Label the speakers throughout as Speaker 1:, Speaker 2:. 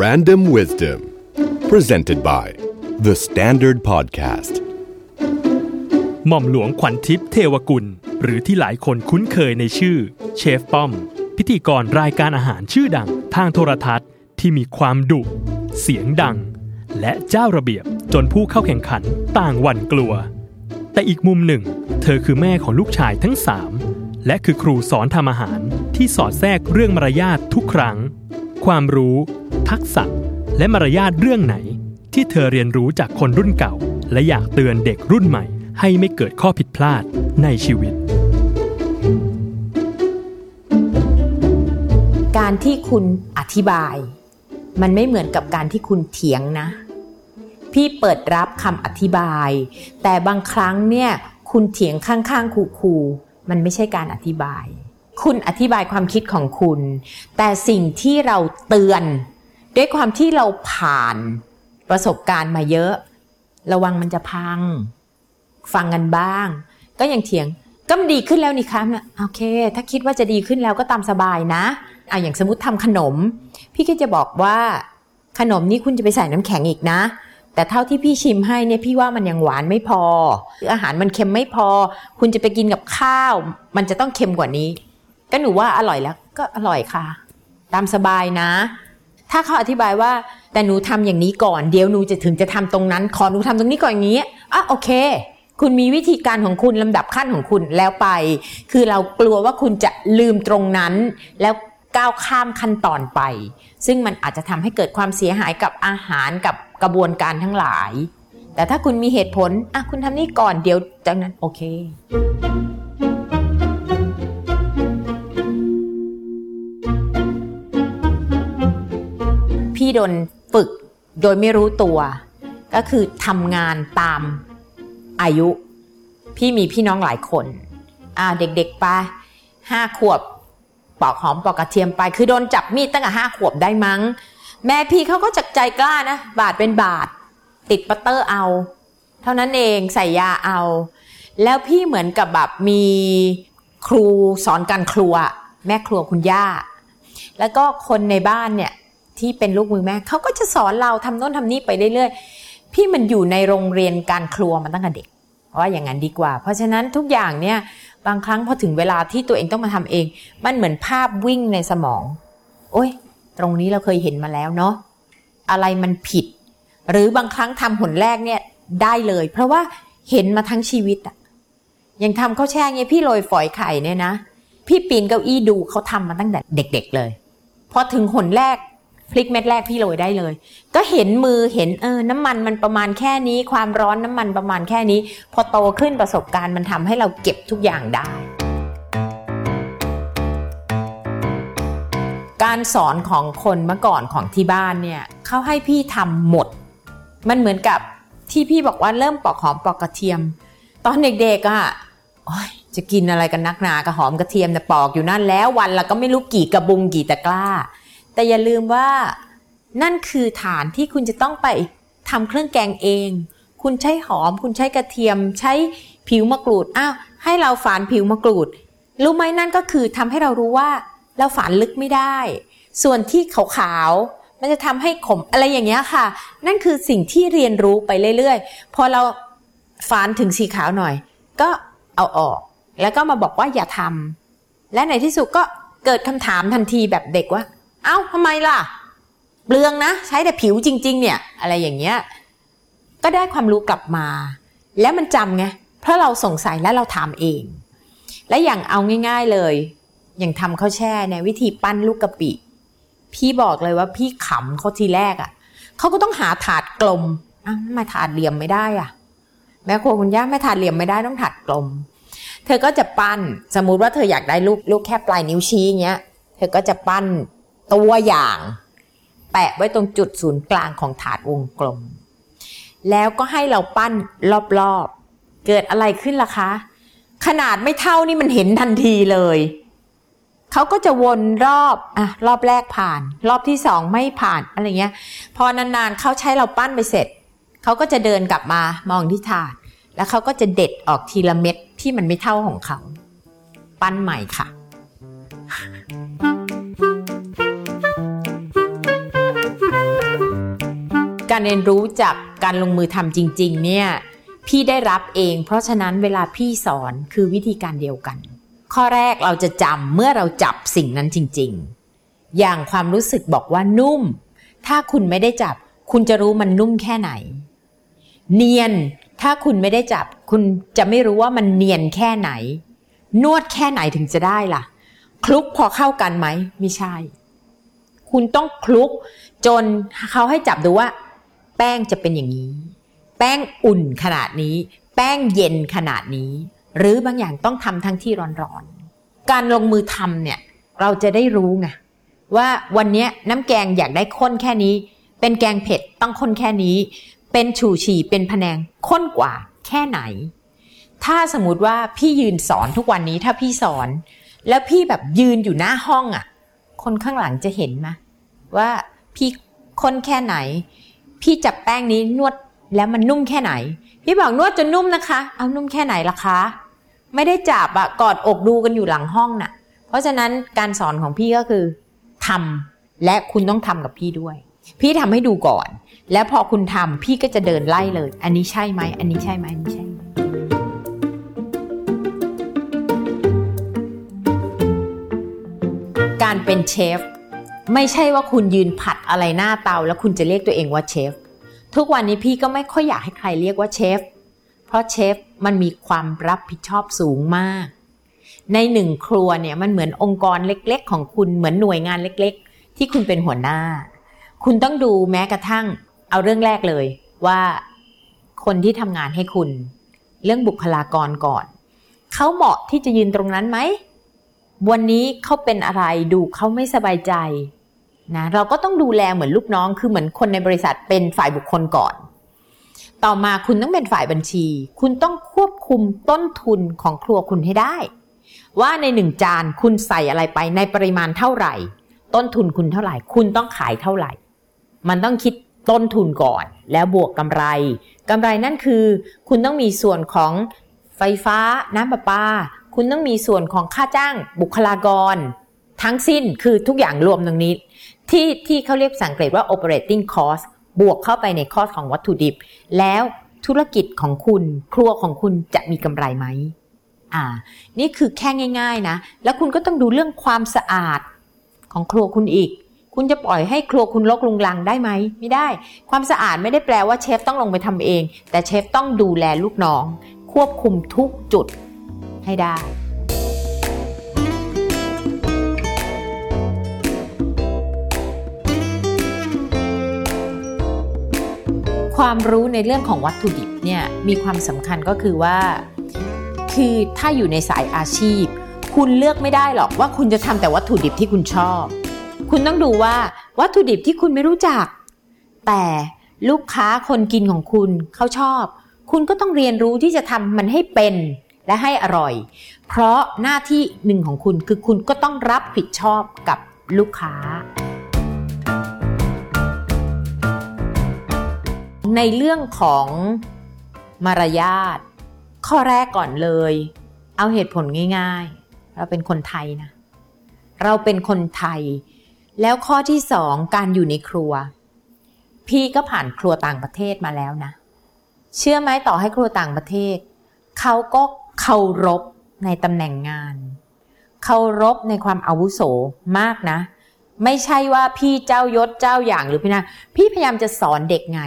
Speaker 1: Random Wisdom presented by The Standard Podcast
Speaker 2: หม่อมหลวงขวัญทิพย์เทวกุล หรือที่หลายคนคุ้นเคยในชื่อเชฟป้อม พิธีกรรายการอาหารชื่อดังทางโทรทัศน์ที่มีความดุ เสียงดัง และเจ้าระเบียบจนผู้เข้าแข่งขันต่างหวั่นกลัว แต่อีกมุมหนึ่ง เธอคือแม่ของลูกชายทั้งสามและคือครูสอนทำอาหารที่สอดแทรกเรื่องมารยาททุกครั้ง ความรู้ ทักษะ และมารยาทเรื่องไหน ที่เธอเรียนรู้จากคนรุ่นเก่า และอยากเตือนเด็กรุ่นใหม่ ให้ไม่เกิดข้อผิดพลาดในชีวิต
Speaker 3: การที่คุณอธิบาย มันไม่เหมือนกับการที่คุณเถียงนะ พี่เปิดรับคำอธิบาย แต่บางครั้งเนี่ยคุณเถียงข้างๆคูๆมันไม่ใช่การอธิบายคุณอธิบายความคิดของคุณ แต่สิ่งที่เราเตือน ด้วยความที่เราผ่านประสบการณ์มาเยอะ ระวังมันจะพัง ฟังกันบ้าง ก็ยังเถียงก็มันดีขึ้นแล้วนี่คะโอเค ถ้าคิดว่าจะดีขึ้นแล้วก็ตามสบายนะอะอย่างสมมติทำขนม พี่ก็จะบอกว่าขนมนี้คุณจะไปใส่น้ำแข็งอีกนะ แต่เท่าที่พี่ชิมให้เนี่ยพี่ว่ามันยังหวานไม่พอ อาหารมันเค็มไม่พอ คุณจะไปกินกับข้าว มันจะต้องเค็มกว่านี้ ก็หนูว่าอร่อยแล้ว ก็อร่อยค่ะ ตามสบายนะ ถ้าเขาอธิบายว่าแต่หนูทำอย่างนี้ก่อนเดี๋ยวหนูจะถึงจะทำตรงนั้น ขอหนูทำตรงนี้ก่อนอย่างนี้อะโอเค คุณมีวิธีการของคุณลำดับขั้นของคุณแล้วไป คือเรากลัวว่าคุณจะลืมตรงนั้น แล้วก้าวข้ามขั้นตอนไป ซึ่งมันอาจจะทำให้เกิดความเสียหายกับอาหารกับกระบวนการทั้งหลาย แต่ถ้าคุณมีเหตุผลอะคุณทำนี่ก่อนเดี๋ยวจากนั้นโอเค โดนฝึกโดยไม่รู้ตัว ก็คือทำงานตามอายุ พี่มีพี่น้องหลายคน อ่าเด็กๆไปห้าขวบปอกหอมปอกกระเทียมไป คือโดนจับมีดตั้งแต่ห้าขวบได้มั้ง แม่พี่เขาก็จักใจกล้านะ บาทเป็นบาทติดปัตเตอร์เอา เท่านั้นเองใส่ยาเอา แล้วพี่เหมือนกับแบบมีครูสอนการครัว แม่ครัวคุณย่า แล้วก็คนในบ้านเนี่ย ที่เป็นลูกมือแม่เขาก็จะสอนเราทำโน่นทำนี่ไปเรื่อยๆ พี่มันอยู่ในโรงเรียนการครัวมาตั้งแต่เด็กว่าอย่างนั้นดีกว่า เพราะฉะนั้นทุกอย่างเนี่ยบางครั้งพอถึงเวลาที่ตัวเองต้องมาทำเอง มันเหมือนภาพวิ่งในสมอง โอ้ย ตรงนี้เราเคยเห็นมาแล้วเนาะอะไรมันผิด หรือบางครั้งทำหนแรกเนี่ยได้เลย เพราะว่าเห็นมาทั้งชีวิตอะยังทำข้าวแช่เงี้ยพี่โรยฝอยไข่เนี่ยนะ พี่ปีนเก้าอี้ดูเขาทำมาตั้งแต่เด็ก ๆเลย พอถึงหนแรก พลิกเม็ดแรกพี่โรยได้เลย ก็เห็นมือเห็นเออน้ำมันมันประมาณแค่นี้ ความร้อนน้ำมันประมาณแค่นี้ พอโตขึ้นประสบการณ์มันทำให้เราเก็บทุกอย่างได้ การสอนของคนเมื่อก่อนของที่บ้านเนี่ยเขาให้พี่ทำหมด มันเหมือนกับที่พี่บอกว่าเริ่มปอกหอมปอกกระเทียม ตอนเด็กๆอะ่ะจะกินอะไรกันนักหนา กระหอมกระเทียมแต่ปอกอยู่นั่นแล้ววันละก็ไม่รู้กี่กระบุงกี่ตะกร้า แต่อย่าลืมว่านั่นคือฐานที่คุณจะต้องไปทำเครื่องแกงเอง คุณใช้หอม คุณใช้กระเทียม ใช้ผิวมะกรูด อ้าว ให้เราฝานผิวมะกรูด รู้ไหมนั่นก็คือทำให้เรารู้ว่าเราฝานลึกไม่ได้ ส่วนที่ขาวๆ มันจะทำให้ขมอะไรอย่างเงี้ยค่ะ นั่นคือสิ่งที่เรียนรู้ไปเรื่อยๆ พอเราฝานถึงสีขาวหน่อย ก็เอาออก แล้วก็มาบอกว่าอย่าทำและในที่สุดก็เกิดคำถามทันทีแบบเด็กว่า เอ้าทำไมล่ะ เปลืองนะ ใช้แต่ผิวจริง ๆ เนี่ย อะไรอย่างเงี้ย ก็ได้ความรู้กลับมา แล้วมันจำไง เพราะเราสงสัยและเราถามเอง และอย่างเอาง่าย ๆเลย อย่างทำข้าวแช่ในวิธีปั้นลูกกะปิ พี่บอกเลยว่าพี่ขำเขาทีแรกอะ่ะเขาก็ต้องหาถาดกลมอ้ามาถาดเหลี่ยมไม่ได้อะ่ะ แม่ครัวคุณย่าไม่ถาดเหลี่ยมไม่ได้ต้องถาดกลม เธอก็จะปั้น สมมุติว่าเธออยากได้ลูกลูกแค่ปลายนิ้วชี้เงี้ย เธอก็จะปั้น ตัวอย่าง แปะไว้ตรงจุดศูนย์กลางของถาดวงกลม แล้วก็ให้เราปั้นรอบๆ เกิดอะไรขึ้นล่ะคะ ขนาดไม่เท่านี่มันเห็นทันทีเลยเขาก็จะวนรอบอะรอบแรกผ่าน รอบที่สองไม่ผ่านอะไรเงี้ย พอนานๆเขาใช้เราปั้นไปเสร็จ เขาก็จะเดินกลับมามองที่ถาด แล้วเขาก็จะเด็ดออกทีละเม็ดที่มันไม่เท่าของเขา ปั้นใหม่ค่ะ การเรียนรู้จากการลงมือทำจริง ๆ เนี่ยพี่ได้รับเอง เพราะฉะนั้นเวลาพี่สอนคือวิธีการเดียวกัน ข้อแรกเราจะจำเมื่อเราจับสิ่งนั้นจริง ๆ อย่างความรู้สึกบอกว่านุ่ม ถ้าคุณไม่ได้จับ คุณจะรู้มันนุ่มแค่ไหน เนียน ถ้าคุณไม่ได้จับ คุณจะไม่รู้ว่ามันเนียนแค่ไหน นวดแค่ไหนถึงจะได้ล่ะ คลุกพอเข้ากันไหมไม่ใช่ คุณต้องคลุก จนเขาให้จับดูว่า แป้งจะเป็นอย่างนี้ แป้งอุ่นขนาดนี้ แป้งเย็นขนาดนี้ หรือบางอย่างต้องทำทั้งที่ร้อนๆ การลงมือทำเนี่ยเราจะได้รู้ไงว่าวันนี้น้ำแกงอยากได้ข้นแค่นี้ เป็นแกงเผ็ดต้องข้นแค่นี้ เป็นฉู่ฉี่เป็นพะแนงข้นกว่าแค่ไหน ถ้าสมมติว่าพี่ยืนสอนทุกวันนี้ถ้าพี่สอน แล้วพี่แบบยืนอยู่หน้าห้องอะ่ะ คนข้างหลังจะเห็นไหมว่าพี่ข้นแค่ไหน พี่จับแป้งนี้นวดแล้วมันนุ่มแค่ไหน พี่บอกนวดจนนุ่มนะคะ เอานุ่มแค่ไหนล่ะคะ ไม่ได้จับอะกอดอกดูกันอยู่หลังห้องน่ะ เพราะฉะนั้นการสอนของพี่ก็คือทำและคุณต้องทำกับพี่ด้วย พี่ทำให้ดูก่อน แล้วพอคุณทำพี่ก็จะเดินไล่เลย อันนี้ใช่ไหมอันนี้ใช่ไหมอันนี้ใช่ไหมการเป็นเชฟ ไม่ใช่ว่าคุณยืนผัดอะไรหน้าเตา แล้วคุณจะเรียกตัวเองว่าเชฟ ทุกวันนี้พี่ก็ไม่ค่อยอยากให้ใครเรียกว่าเชฟ เพราะเชฟมันมีความรับผิดชอบสูงมาก ในหนึ่งครัวเนี่ยมันเหมือนองค์กรเล็กๆ ของคุณเหมือนหน่วยงานเล็กๆ ที่คุณเป็นหัวหน้า คุณต้องดูแม้กระทั่งเอาเรื่องแรกเลยว่าคนที่ทำงานให้คุณ เรื่องบุคลากรก่อน เขาเหมาะที่จะยืนตรงนั้นไหม วันนี้เขาเป็นอะไรดูเขาไม่สบายใจนะเราก็ต้องดูแลเหมือนลูกน้องคือเหมือนคนในบริษัทเป็นฝ่ายบุคคลก่อน ต่อมาคุณต้องเป็นฝ่ายบัญชี คุณต้องควบคุมต้นทุนของครัวคุณให้ได้ ว่าในหนึ่งจานคุณใส่อะไรไปในปริมาณเท่าไหร่ ต้นทุนคุณเท่าไหร่ คุณต้องขายเท่าไหร่ มันต้องคิดต้นทุนก่อน แล้วบวกกำไรกำไรนั่นคือ คุณต้องมีส่วนของไฟฟ้าน้ำประปา คุณต้องมีส่วนของค่าจ้างบุคลากร ทั้งสิ้นคือทุกอย่างรวมตรงนี้ ที่ที่เขาเรียกภาษาอังเกฤษว่า operating cost บวกเข้าไปในคอสของวัตถุดิบ แล้วธุรกิจของคุณครัวของคุณจะมีกำไรไหมอ่า นี่คือแค่ง่าย ๆนะ แล้วคุณก็ต้องดูเรื่องความสะอาดของครัวคุณอีก คุณจะปล่อยให้ครัวคุณรกลุงลังได้ไหม ไม่ได้ ความสะอาดไม่ได้แปลว่าเชฟต้องลงไปทำเอง แต่เชฟต้องดูแลลูกน้อง ควบคุมทุกจุด ให้ได้ความรู้ในเรื่องของวัตถุดิบเนี่ยมีความสำคัญก็คือว่า คือถ้าอยู่ในสายอาชีพ คุณเลือกไม่ได้หรอกว่าคุณจะทำแต่วัตถุดิบที่คุณชอบ คุณต้องดูว่าวัตถุดิบที่คุณไม่รู้จัก แต่ลูกค้าคนกินของคุณเขาชอบ คุณก็ต้องเรียนรู้ที่จะทำมันให้เป็น และให้อร่อย เพราะหน้าที่หนึ่งของคุณคือคุณก็ต้องรับผิดชอบกับลูกค้า ในเรื่องของมารยาทข้อแรกก่อนเลย เอาเหตุผลง่าย ๆ เราเป็นคนไทยนะ เราเป็นคนไทย แล้วข้อที่สองการอยู่ในครัว พี่ก็ผ่านครัวต่างประเทศมาแล้วนะ เชื่อไหมต่อให้ครัวต่างประเทศ เขาก็ เคารพในตำแหน่งงานเคารพในความอาวุโสมากนะ ไม่ใช่ว่าพี่เจ้ายศเจ้าอย่างหรือพี่นะพี่พยายามจะสอนเด็กไง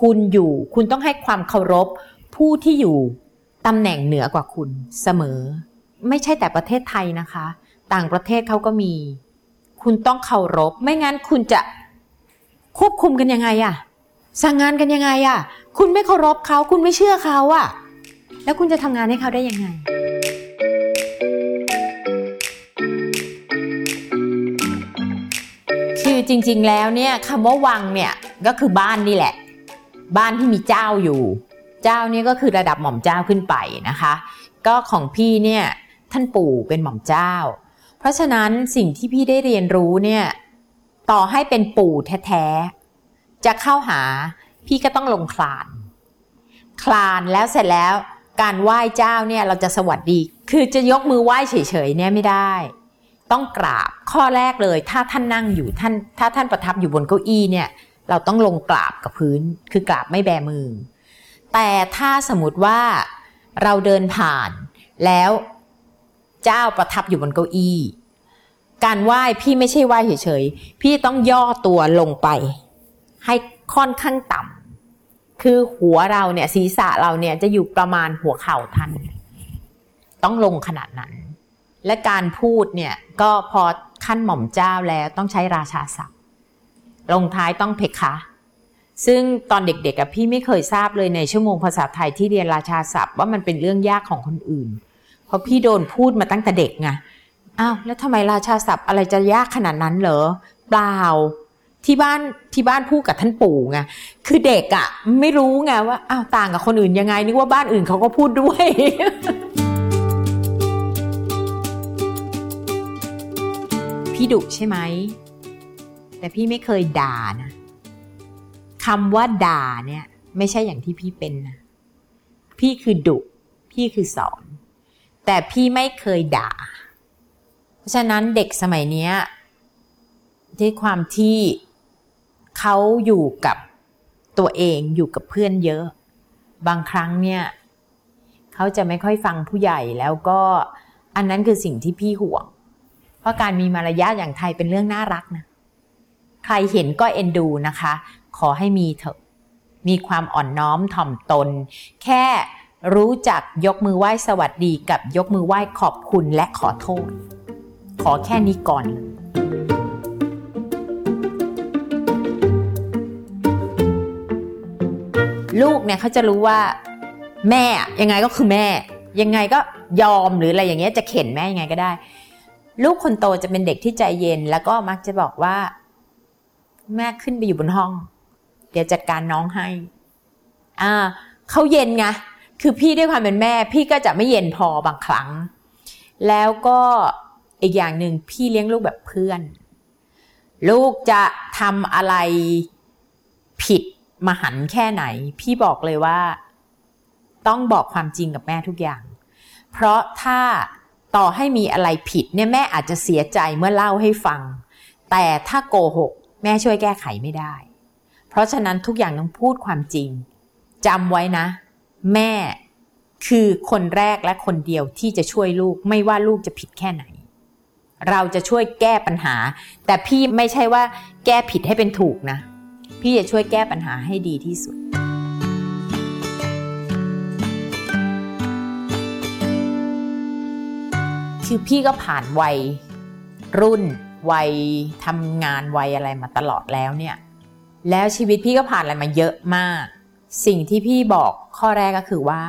Speaker 3: คุณอยู่คุณต้องให้ความเคารพ ผู้ที่อยู่ตำแหน่งเหนือกว่าคุณเสมอ ไม่ใช่แต่ประเทศไทยนะคะ ต่างประเทศเขาก็มี คุณต้องเคารพ ไม่งั้นคุณจะควบคุมกันยังไงอะสั่งงานกันยังไงอะคุณไม่เคารพเขาคุณไม่เชื่อเขาอะ แล้วคุณจะทำงานให้เขาได้ยังไง คือจริง ๆ แล้วเนี่ยคำว่าวังเนี่ยก็คือบ้านนี่แหละ บ้านที่มีเจ้าอยู่ เจ้านี่ก็คือระดับหม่อมเจ้าขึ้นไปนะคะ ก็ของพี่เนี่ยท่านปู่เป็นหม่อมเจ้า เพราะฉะนั้นสิ่งที่พี่ได้เรียนรู้เนี่ยต่อให้เป็นปู่แท้ๆจะเข้าหาพี่ก็ต้องลงคลาน คลานแล้วเสร็จแล้ว การไหว้เจ้าเนี่ยเราจะสวัสดี คือจะยกมือไหว้เฉยๆเนี่ยไม่ได้ ต้องกราบข้อแรกเลย ถ้าท่านนั่งอยู่ท่าน ถ้าท่านประทับอยู่บนเก้าอี้เนี่ย เราต้องลงกราบกับพื้น คือกราบไม่แบมือ แต่ถ้าสมมติว่าเราเดินผ่านแล้วเจ้าประทับอยู่บนเก้าอี้ การไหว้พี่ไม่ใช่ไหว้เฉยๆ พี่ต้องย่อตัวลงไป ให้ค่อนข้างต่ำ คือหัวเราเนี่ยศีรษะเราเนี่ยจะอยู่ประมาณหัวเข่าท่าน ต้องลงขนาดนั้น และการพูดเนี่ยก็พอขั้นหม่อมเจ้าแล้วต้องใช้ราชาศัพท์ลงท้ายต้องเพคะ ซึ่งตอนเด็กๆพี่ไม่เคยทราบเลยในชั่วโมงภาษาไทยที่เรียนราชาศัพท์ว่ามันเป็นเรื่องยากของคนอื่น เพราะพี่โดนพูดมาตั้งแต่เด็กไงอ้าวแล้วทำไมราชาศัพท์อะไรจะยากขนาดนั้นเหรอเปล่า ที่บ้านที่บ้านพูดกับท่านปู่ไงคือเด็กอะ่ะ ไม่รู้ไงว่าอ้าวต่างกับคนอื่นยังไงนึกว่าบ้านอื่นเขาก็พูดด้วย พี่ดุใช่ไหม แต่พี่ไม่เคยด่านะคำว่าด่าเนี่ย ไม่ใช่อย่างที่พี่เป็นนะพี่คือดุ พี่คือสอน แต่พี่ไม่เคยด่า เพราะฉะนั้นเด็กสมัยเนี้ยด้วยความที่ เขาอยู่กับตัวเองอยู่กับเพื่อนเยอะ บางครั้งเนี่ยเขาจะไม่ค่อยฟังผู้ใหญ่แล้วก็อันนั้นคือสิ่งที่พี่ห่วง เพราะการมีมารยาทอย่างไทยเป็นเรื่องน่ารักนะใครเห็นก็เอ็นดูนะคะ ขอให้มีเถอะ มีความอ่อนน้อมถ่อมตน แค่รู้จักยกมือไหว้สวัสดีกับยกมือไหว้ขอบคุณและขอโทษ ขอแค่นี้ก่อนเลย ลูกเนี่ยเขาจะรู้ว่าแม่ยังไงก็คือแม่ ยังไงก็ยอมหรืออะไรอย่างเงี้ยจะเข็นแม่ยังไงก็ได้ ลูกคนโตจะเป็นเด็กที่ใจเย็น แล้วก็มักจะบอกว่า แม่ขึ้นไปอยู่บนห้อง เดี๋ยวจัดการน้องให้ อ่าเขาเย็นไงคือพี่ด้วยความเป็นแม่ พี่ก็จะไม่เย็นพอบางครั้ง แล้วก็อีกอย่างหนึ่งพี่เลี้ยงลูกแบบเพื่อน ลูกจะทำอะไรผิด มหันแค่ไหน พี่บอกเลยว่า ต้องบอกความจริงกับแม่ทุกอย่าง เพราะถ้าต่อให้มีอะไรผิดเนี่ยแม่อาจจะเสียใจเมื่อเล่าให้ฟัง แต่ถ้าโกหก แม่ช่วยแก้ไขไม่ได้ เพราะฉะนั้นทุกอย่างต้องพูดความจริงจำไว้นะ แม่คือคนแรกและคนเดียวที่จะช่วยลูกไม่ว่าลูกจะผิดแค่ไหน เราจะช่วยแก้ปัญหา แต่พี่ไม่ใช่ว่าแก้ผิดให้เป็นถูกนะ พี่จะช่วยแก้ปัญหาให้ดีที่สุด คือพี่ก็ผ่านวัยรุ่น วัยทำงานวัยอะไรมาตลอดแล้วเนี่ย แล้วชีวิตพี่ก็ผ่านอะไรมาเยอะมาก สิ่งที่พี่บอกข้อแรกก็คือว่า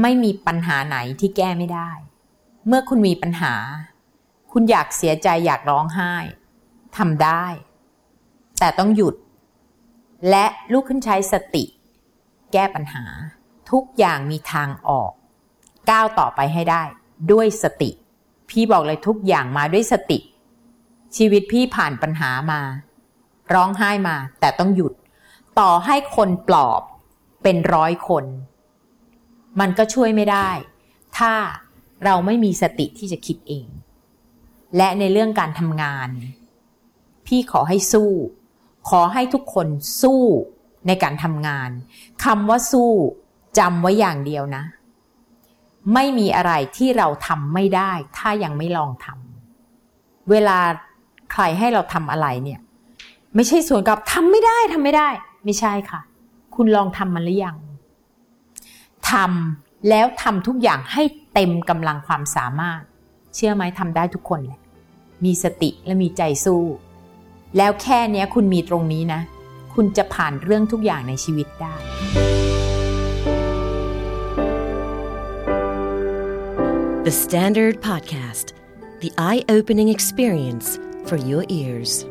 Speaker 3: ไม่มีปัญหาไหนที่แก้ไม่ได้ เมื่อคุณมีปัญหา คุณอยากเสียใจอยากร้องไห้ทำได้ แต่ต้องหยุด และลุกขึ้นใช้สติ แก้ปัญหา ทุกอย่างมีทางออก ก้าวต่อไปให้ได้ ด้วยสติ พี่บอกเลยทุกอย่างมาด้วยสติ ชีวิตพี่ผ่านปัญหามา ร้องไห้มา แต่ต้องหยุด ต่อให้คนปลอบเป็นร้อยคน มันก็ช่วยไม่ได้ ถ้าเราไม่มีสติที่จะคิดเอง และในเรื่องการทำงาน พี่ขอให้สู้ ขอให้ทุกคนสู้ในการทำงานคำว่าสู้จำไว้อย่างเดียวนะ ไม่มีอะไรที่เราทำไม่ได้ ถ้ายังไม่ลองทำเวลาใครให้เราทำอะไรเนี่ย ไม่ใช่ส่วนกับทำไม่ได้ทำไม่ได้ ไม่ใช่ค่ะ คุณลองทำมันหรือยังทำแล้วทำทุกอย่างให้เต็มกำลังความสามารถ เชื่อไหมทำได้ทุกคนแหละมีสติและมีใจสู้ แล้วแค่เนี้ยคุณมีตรงนี้นะ คุณจะผ่านเรื่องทุกอย่างในชีวิตได้
Speaker 4: The Standard Podcast, the eye opening experience for your ears.